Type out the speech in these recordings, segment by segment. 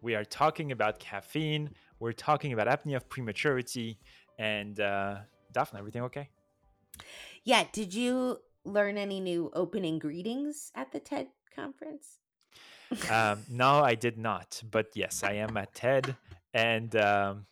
We are talking about caffeine. We're talking about apnea of prematurity. And uh, Daphna, everything okay? Yeah. Did you learn any new opening greetings at the TED conference? um, no, I did not. But yes, I am at TED, and um,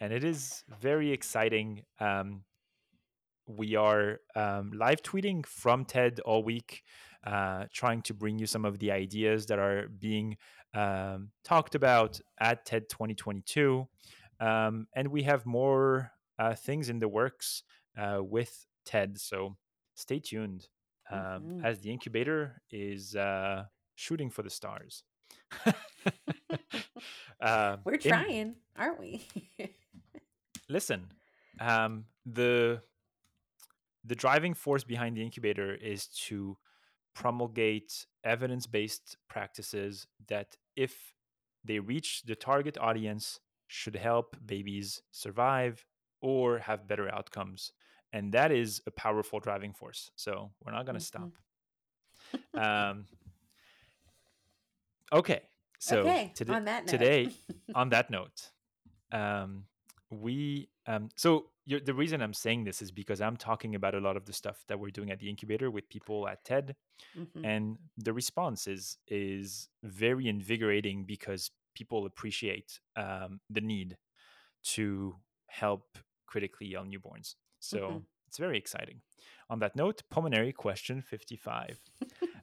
and it is very exciting. Um, we are um, live tweeting from TED all week, uh, trying to bring you some of the ideas that are being um, talked about at TED 2022. Um, and we have more uh, things in the works uh, with TED. So stay tuned um, mm-hmm. as the incubator is uh, shooting for the stars. Uh, We're trying, in, aren't we? listen, um, the the driving force behind the incubator is to promulgate evidence-based practices that if they reach the target audience should help babies survive or have better outcomes. And that is a powerful driving force. So we're not going to mm-hmm. stop. Um, okay. So okay, today, on today on that note um, we um, so the reason I'm saying this is because I'm talking about a lot of the stuff that we're doing at the incubator with people at TED, mm-hmm. and the response is is very invigorating because people appreciate um, the need to help critically ill newborns. So mm-hmm. it's very exciting. On that note, pulmonary question 55.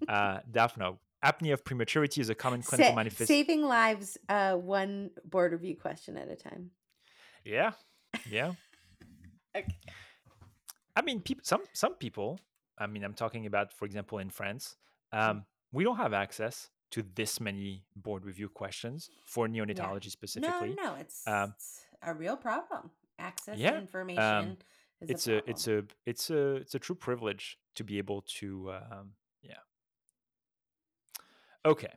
uh, Daphna, apnea of prematurity is a common clinical Sa- manifestation. Saving lives, uh, one board review question at a time. Yeah, yeah. Okay. I mean, people. Some some people. I mean, I'm talking about, for example, in France, mm. um, we don't have access to this many board review questions for neonatology yeah. specifically. No, no, it's, um, it's, a real problem. Access yeah, to information. Um, it's a, a, it's a it's a it's a true privilege to be able to um, yeah. Okay,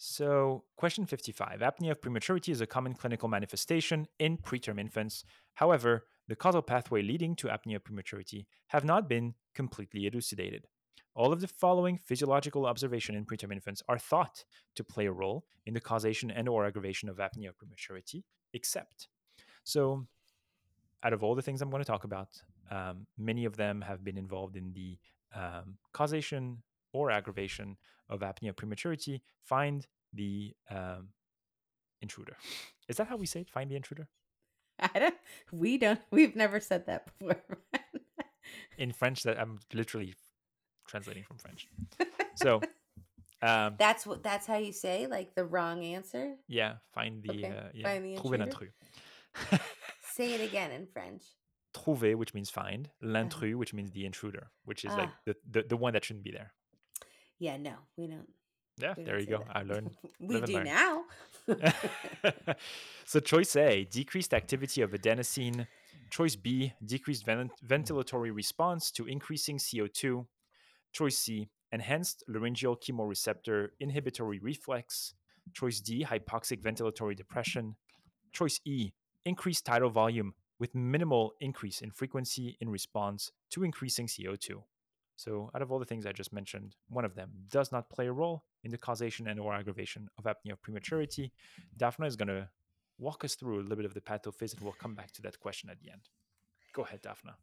so, question 55 Apnea of prematurity is a common clinical manifestation in preterm infants. However, the causal pathway leading to apnea prematurity have not been completely elucidated. All of the following physiological observation in preterm infants are thought to play a role in the causation and or aggravation of apnea prematurity, except. So, out of all the things I'm going to talk about, um, many of them have been involved in the um, causation or aggravation of apnea prematurity, find the um, intruder. Is that how we say it? Find the intruder? I don't, we don't, we've never said that before. In French, that I'm literally translating from French. So, um, that's what, that's how you say like the wrong answer? Yeah. Find the, okay. uh, yeah. Find the intruder. Trouver l'intrus. say it again in French trouver, which means find, uh-huh. l'intrus, which means the intruder, which is like the, the, the one that shouldn't be there. Yeah, no, we don't. Yeah, we there you go. That. I learned. we do learn. now. so choice A, decreased activity of adenosine. Choice B, decreased ven- ventilatory response to increasing CO2. Choice C, enhanced laryngeal chemoreceptor inhibitory reflex. Choice D, hypoxic ventilatory depression. Choice E, increased tidal volume with minimal increase in frequency in response to increasing CO2. So, out of all the things I just mentioned, one of them does not play a role in the causation and or aggravation of apnea of mm-hmm. prematurity. Daphna is going to walk us through a little bit of the pathophys and we'll come back to that question at the end. Go ahead, Daphna.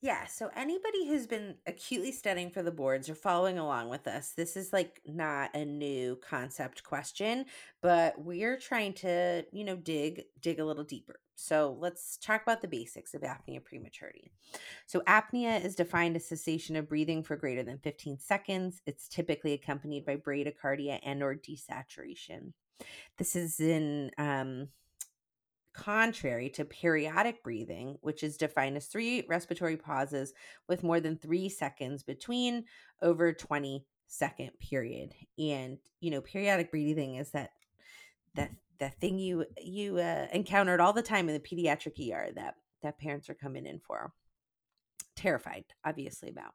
Yeah, so anybody who's been acutely studying for the boards or following along with us, this is like not a new concept question, but we're trying to, you know, dig dig a little deeper. So, let's talk about the basics of apnea prematurity. So, apnea is defined as cessation of breathing for greater than 15 seconds. It's typically accompanied by bradycardia and or desaturation. This is in um contrary to periodic breathing, which is defined as three respiratory pauses with more than three seconds between over 20 second period. And, you know, periodic breathing is that that that thing you you uh, encountered all the time in the pediatric ER that that parents are coming in for terrified, obviously, about.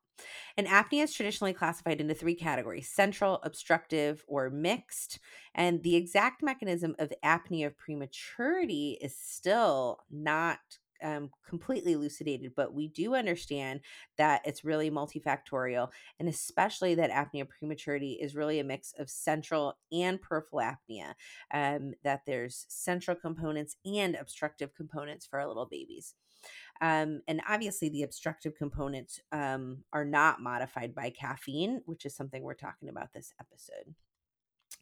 And apnea is traditionally classified into three categories central, obstructive, or mixed. And the exact mechanism of apnea of prematurity is still not um, completely elucidated, but we do understand that it's really multifactorial, and especially that apnea prematurity is really a mix of central and peripheral apnea, um, that there's central components and obstructive components for our little babies. Um, and obviously, the obstructive components um, are not modified by caffeine, which is something we're talking about this episode.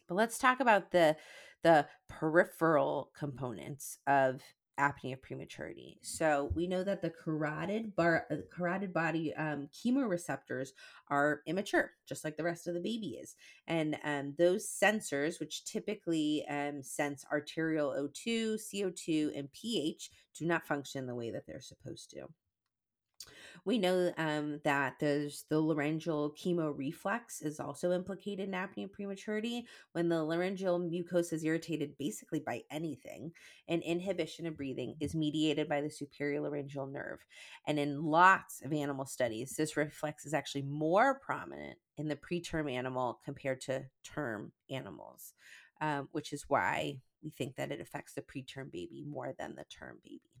But let's talk about the the peripheral components of apnea of prematurity. So we know that the carotid bar, uh, carotid body um, chemoreceptors are immature, just like the rest of the baby is, and um, those sensors, which typically um, sense arterial O2, CO2, and pH, do not function the way that they're supposed to. We know um, that there's the laryngeal chemoreflex is also implicated in apnea prematurity when the laryngeal mucosa is irritated basically by anything. And inhibition of breathing is mediated by the superior laryngeal nerve. And in lots of animal studies, this reflex is actually more prominent in the preterm animal compared to term animals, um, which is why we think that it affects the preterm baby more than the term baby.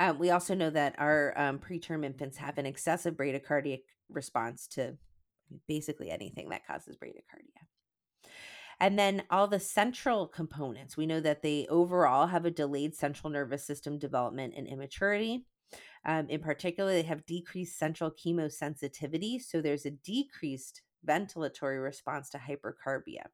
Um, we also know that our um, preterm infants have an excessive bradycardic response to basically anything that causes bradycardia. And then all the central components, we know that they overall have a delayed central nervous system development and immaturity. Um, in particular, they have decreased central chemosensitivity. So there's a decreased ventilatory response to hypercarbia.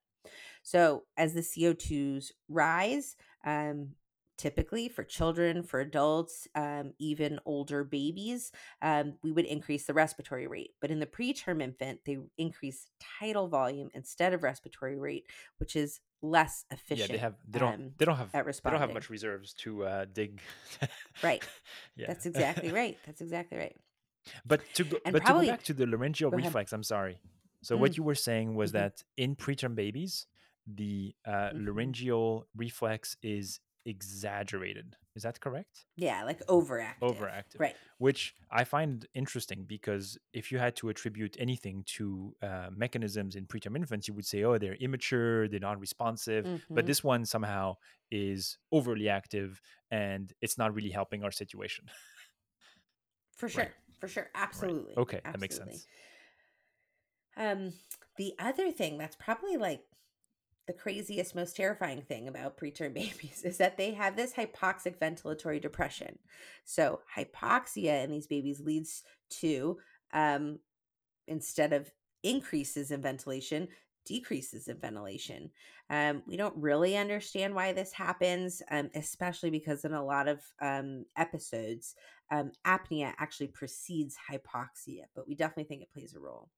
So as the CO2s rise, um, typically for children, for adults, um, even older babies, um, we would increase the respiratory rate. But in the preterm infant, they increase tidal volume instead of respiratory rate, which is less efficient. Yeah, they have they don't um, they don't have at they don't have much reserves to uh, dig. Right. yeah. That's exactly right. That's exactly right. But to go, And but probably- to go back to the laryngeal Go ahead. reflex, I'm sorry. So Mm. what you were saying was Mhm. that in preterm babies, the uh, Mhm. laryngeal reflex is exaggerated. Is that correct? Yeah, like overactive. Overactive. Right. Which I find interesting because if you had to attribute anything to uh, mechanisms in preterm infants, you would say, oh, they're immature, they're not responsive. But Mhm. this one somehow is overly active and it's not really helping our situation. For sure. For sure. Absolutely. Okay, that makes sense. Um, the other thing that's probably like the craziest, most terrifying thing about preterm babies is that they have this hypoxic ventilatory depression. So hypoxia in these babies leads to um, instead of increases in ventilation, decreases in ventilation. Um, we don't really understand why this happens, um, especially because in a lot of um, episodes, um, apnea actually precedes hypoxia, but we definitely think it plays a role.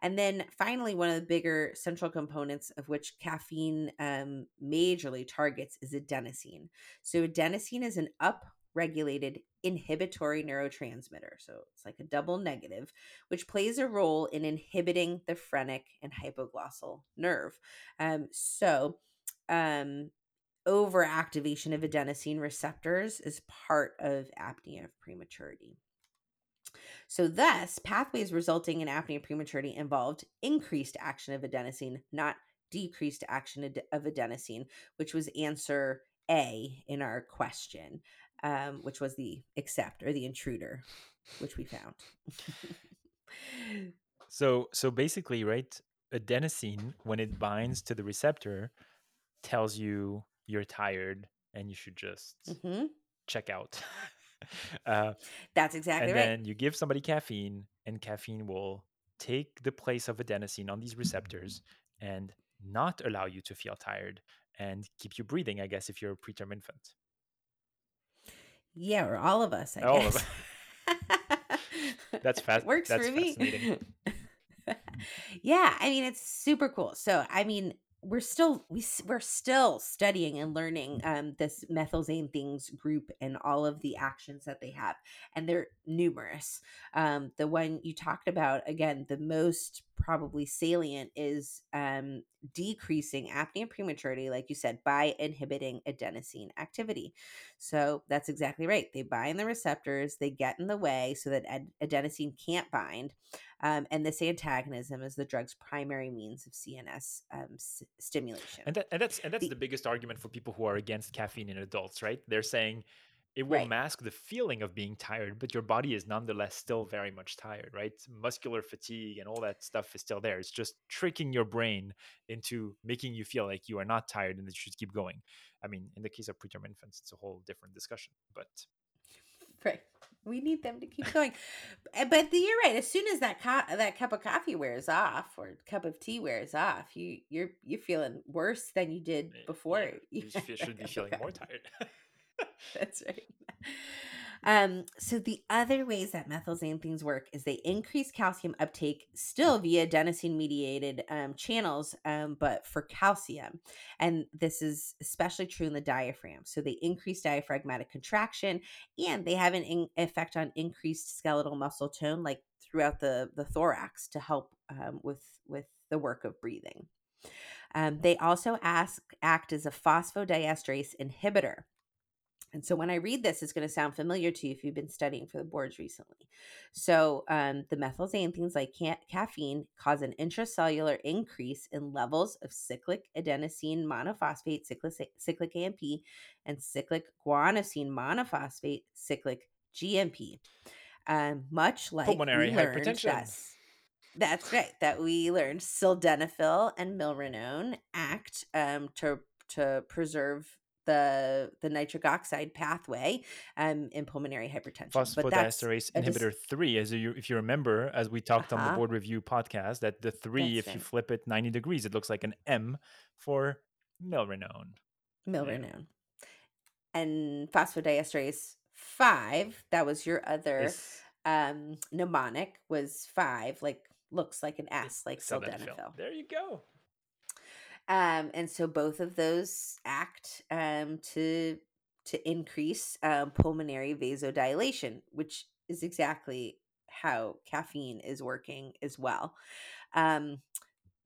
And then finally, one of the bigger central components of which caffeine um, majorly targets is adenosine. So, adenosine is an upregulated inhibitory neurotransmitter. So, it's like a double negative, which plays a role in inhibiting the phrenic and hypoglossal nerve. Um, so, um, overactivation of adenosine receptors is part of apnea of prematurity. So, thus, pathways resulting in apnea of prematurity involved increased action of adenosine, not decreased action of adenosine, which was answer A in our question, um, which was the accept or the intruder, which we found. So so basically, right, adenosine when it binds to the receptor tells you you're tired and you should just hmm check out. uh, That's exactly and right. And then you give somebody caffeine, and caffeine will take the place of adenosine on these receptors and not allow you to feel tired and keep you breathing. I guess if you're a preterm infant. Yeah, or all of us, I All of guess. That's fas- It works that's for me. yeah, I mean it's super cool. So, I mean, we're still we, we're still studying and learning um, this methylxanthines group and all of the actions that they have, and they're numerous. Um, the one you talked about again, the most probably salient is um, decreasing apnea prematurity, like you said, by inhibiting adenosine activity. So that's exactly right. They bind the receptors, they get in the way so that ad- adenosine can't bind. Um, and this antagonism is the drug's primary means of CNS um, s- stimulation. And, that, and that's and that's The- the biggest argument for people who are against caffeine in adults, right? They're saying it will Right. mask the feeling of being tired, but your body is nonetheless still very much tired, right? Muscular fatigue and all that stuff is still there. It's just tricking your brain into making you feel like you are not tired and that you should keep going. I mean, in the case of preterm infants, it's a whole different discussion. But Right. We need them to keep going. Uh, But you're right. As soon as that co- that cup of coffee wears off or cup of tea wears off, you you're you're feeling worse than you did eh, before. yeah, you you had fe- that should be feeling more tired. That's right. Um, so the other ways that methylxanthines work is they increase calcium uptake still via adenosine mediated um, channels, um, but for calcium. And this is especially true in the diaphragm. So they increase diaphragmatic contraction and they have an in- effect on increased skeletal muscle tone, like throughout the, the thorax to help um, with, with the work of breathing. Um, they also ask, act as a phosphodiesterase inhibitor. And so when I read this, it's going to sound familiar to you if you've been studying for the boards recently. So um, the methylxanthines, like ca- caffeine, cause an intracellular increase in levels of cyclic adenosine monophosphate, cyclic, cyclic AMP, and cyclic guanosine monophosphate, cyclic GMP. Um, much like Pulmonary hypertension. that's- that's right. That we learned sildenafil and milrinone act um, to to preserve the the nitric oxide pathway um, in pulmonary hypertension. Phosphodiesterase inhibitor 3 as you if you remember as we talked on the Uh-huh. board review podcast that the 3 That's if you flip it 90 degrees it looks like an m for milrinone milrinone and phosphodiesterase five. That was your other um, mnemonic was five, like looks like an S, like sildenafil. there you go Um, and so both of those act um, to to increase um, pulmonary vasodilation, which is exactly how caffeine is working as well. Um,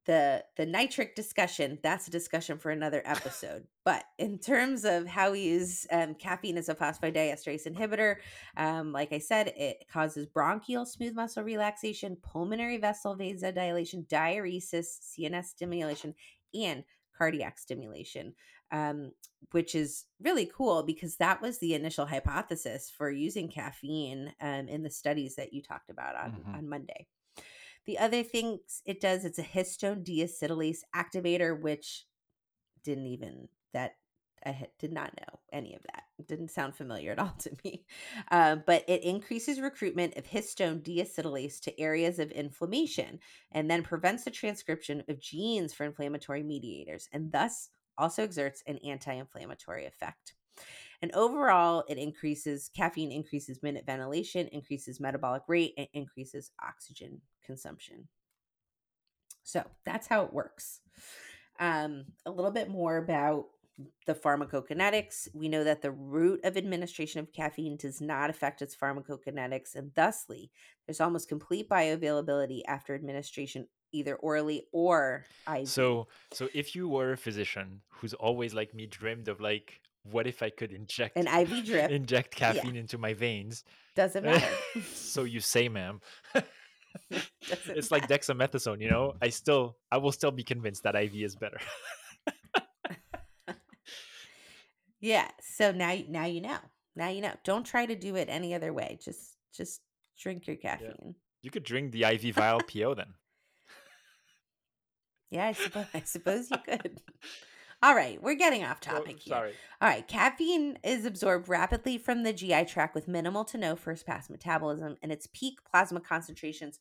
the the nitric discussion that's a discussion for another episode but in terms of how we use um, caffeine as a phosphodiesterase inhibitor um, like i said it causes bronchial smooth muscle relaxation pulmonary vessel vasodilation diuresis cns stimulation and cardiac stimulation um, which is really cool because that was the initial hypothesis for using caffeine um, in the studies that you talked about on, Mhm. on monday the other things it does, it's a histone deacetylase activator, which didn't even that I did not know any of that. It didn't sound familiar at all to me. Uh, but it increases recruitment of histone deacetylase to areas of inflammation and then prevents the transcription of genes for inflammatory mediators and thus also exerts an anti inflammatory effect. And overall, it increases caffeine, increases minute ventilation, increases metabolic rate, and increases oxygen consumption. So that's how it works. Um, a little bit more about the pharmacokinetics. We know that the route of administration of caffeine does not affect its pharmacokinetics, and thusly, there's almost complete bioavailability after administration, either orally or IV. so so if you were a physician who's always like me dreamed of like what if i could inject An IV drip. inject caffeine into my veins doesn't matter. so you say ma'am it's like dexamethasone you know i still i will still be convinced that iv is better Yeah. So now now you know. Now you know. Don't try to do it any other way. Just just drink your caffeine. you could drink the iv vial po then Yeah, I suppose I suppose you could. All right, we're getting off Oh, topic here. sorry All right, caffeine is absorbed rapidly from the GI tract with minimal to no first pass metabolism, and its peak plasma concentrations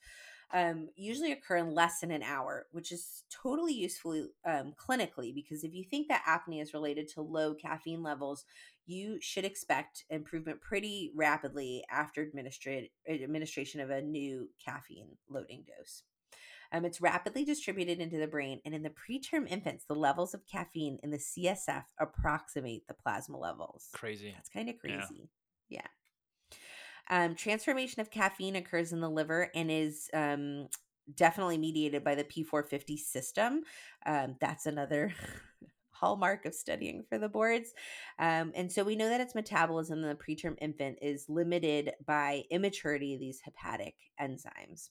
um, usually occur in less than an hour, which is totally useful um, clinically because if you think that apnea is related to low caffeine levels, you should expect improvement pretty rapidly after administra- administration of a new caffeine loading dose. Um, it's rapidly distributed into the brain, and in the preterm infants, the levels of caffeine in the CSF approximate the plasma levels. Crazy. That's kind of crazy. Yeah. yeah. Um, transformation of caffeine occurs in the liver and is um, definitely mediated by the P450 system. Um, that's another hallmark of studying for the boards. Um, and so we know that its metabolism in the preterm infant is limited by immaturity of these hepatic enzymes.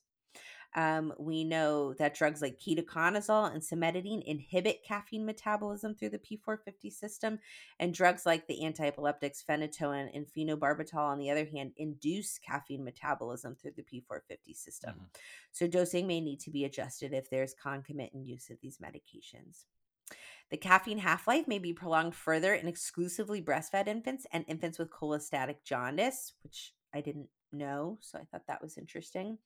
Um, we know that drugs like ketoconazole and cimetidine inhibit caffeine metabolism through the P450 system, and drugs like the anti-epileptics phenytoin and phenobarbital, on the other hand, induce caffeine metabolism through the P450 system. Mm-hmm. So dosing may need to be adjusted if there's concomitant use of these medications. The caffeine half life may be prolonged further in exclusively breastfed infants and infants with cholestatic jaundice, which I didn't know, so I thought that was interesting.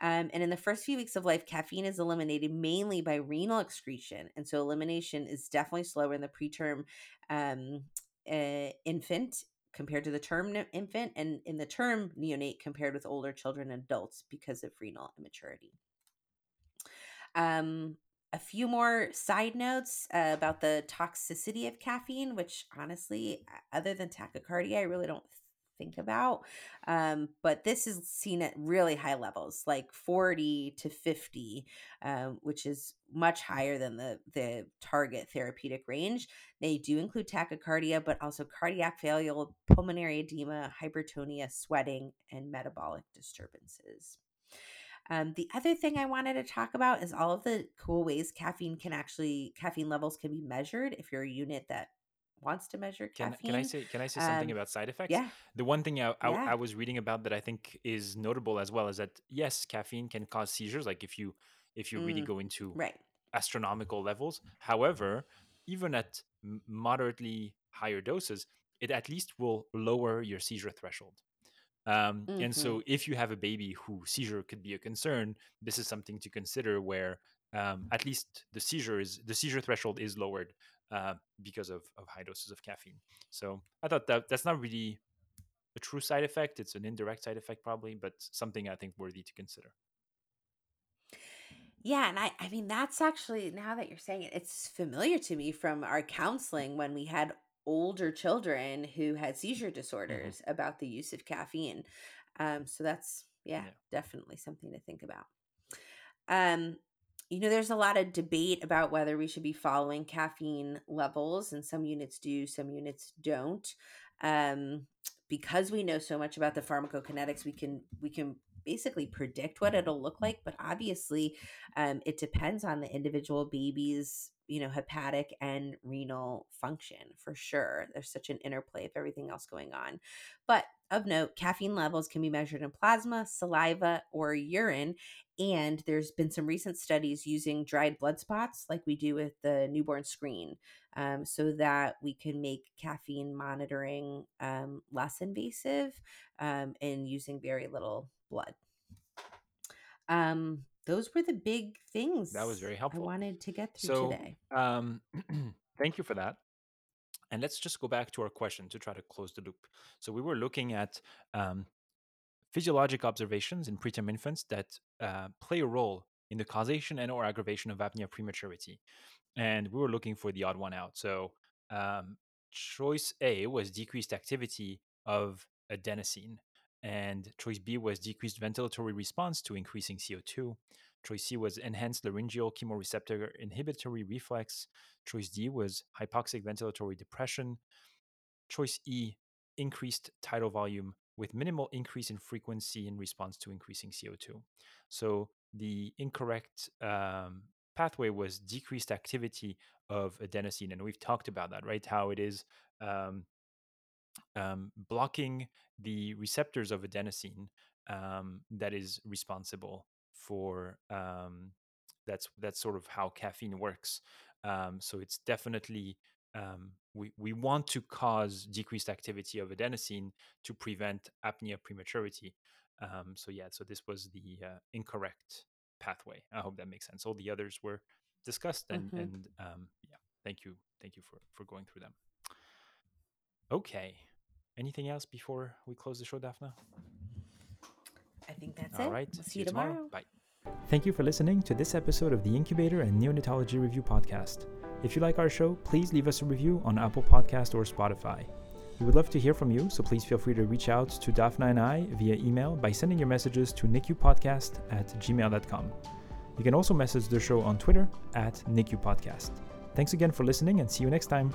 Um, and in the first few weeks of life, caffeine is eliminated mainly by renal excretion. And so elimination is definitely slower in the preterm um, uh, infant compared to the term infant and in the term neonate compared with older children and adults because of renal immaturity. Um, a few more side notes uh, about the toxicity of caffeine, which honestly, other than tachycardia, I really don't think about. Um, but this is seen at really high levels, like 40 to 50, um, which is much higher than the, the target therapeutic range. They do include tachycardia, but also cardiac failure, pulmonary edema, hypertonia, sweating, and metabolic disturbances. Um, the other thing I wanted to talk about is all of the cool ways caffeine can actually caffeine levels can be measured if you're a unit that wants to measure Can caffeine. can I say can I say something Um, about side effects? yeah, The one thing I, I yeah, I was reading about that I think is notable as well is that yes, caffeine can cause seizures. Like if you if you really mm, go into right. astronomical levels. However, even at moderately higher doses, it at least will lower your seizure threshold. Um, and Mm-hmm. so, if you have a baby who seizure could be a concern, this is something to consider. Where um, at least the seizure is the seizure threshold is lowered uh, because of, of high doses of caffeine. So I thought that that's not really a true side effect; it's an indirect side effect, probably, but something I think worthy to consider. Yeah, and I I mean that's actually now that you're saying it, it's familiar to me from our counseling when we had older children who had seizure hmm disorders about the use of caffeine. Um, so that's yeah, Yeah. definitely something to think about. Um, you know, there's a lot of debate about whether we should be following caffeine levels, and some units do, some units don't. Um, because we know so much about the pharmacokinetics, we can we can basically predict what it'll look like, but obviously, um, it depends on the individual baby's you know hepatic and renal function for sure. There's such an interplay of everything else going on, but of note, caffeine levels can be measured in plasma, saliva, or urine and there's been some recent studies using dried blood spots, like we do with the newborn screen, um, so that we can make caffeine monitoring um, less invasive um, and using very little blood. Um, those were the big things That was very I helpful. wanted to get through So, today. um, thank you for that. And let's just go back to our question to try to close the loop. So, we were looking at um, physiologic observations in preterm infants that uh, play a role in the causation and or aggravation of apnea prematurity. And we were looking for the odd one out. So, um, choice A was decreased activity of adenosine, and choice B was decreased ventilatory response to increasing CO2. Choice C was enhanced laryngeal chemoreceptor inhibitory reflex. Choice D was hypoxic ventilatory depression. Choice E, increased tidal volume with minimal increase in frequency in response to increasing CO2. So the incorrect um, pathway was decreased activity of adenosine. And we've talked about that, right? How it is um, um, blocking the receptors of adenosine um, that is responsible for um, that's that's sort of how caffeine works. Um, so it's definitely um, we we want to cause decreased activity of adenosine to prevent apnea prematurity. Um, so yeah, so this was the uh, incorrect pathway. I hope that makes sense. All the others were discussed, and hmm and um, yeah, thank you, thank you for for going through them. Okay, anything else before we close the show, Daphna? I think that's All it. right, We'll see see you you tomorrow. tomorrow. Bye. Thank you for listening to this episode of the Incubator and Neonatology Review podcast. If you like our show, please leave us a review on Apple Podcast or Spotify. We would love to hear from you, so please feel free to reach out to Daphna and I via email by sending your messages to nicupodcast at gmail.com. You can also message the show on Twitter at NICUPodcast. Thanks again for listening and see you next time.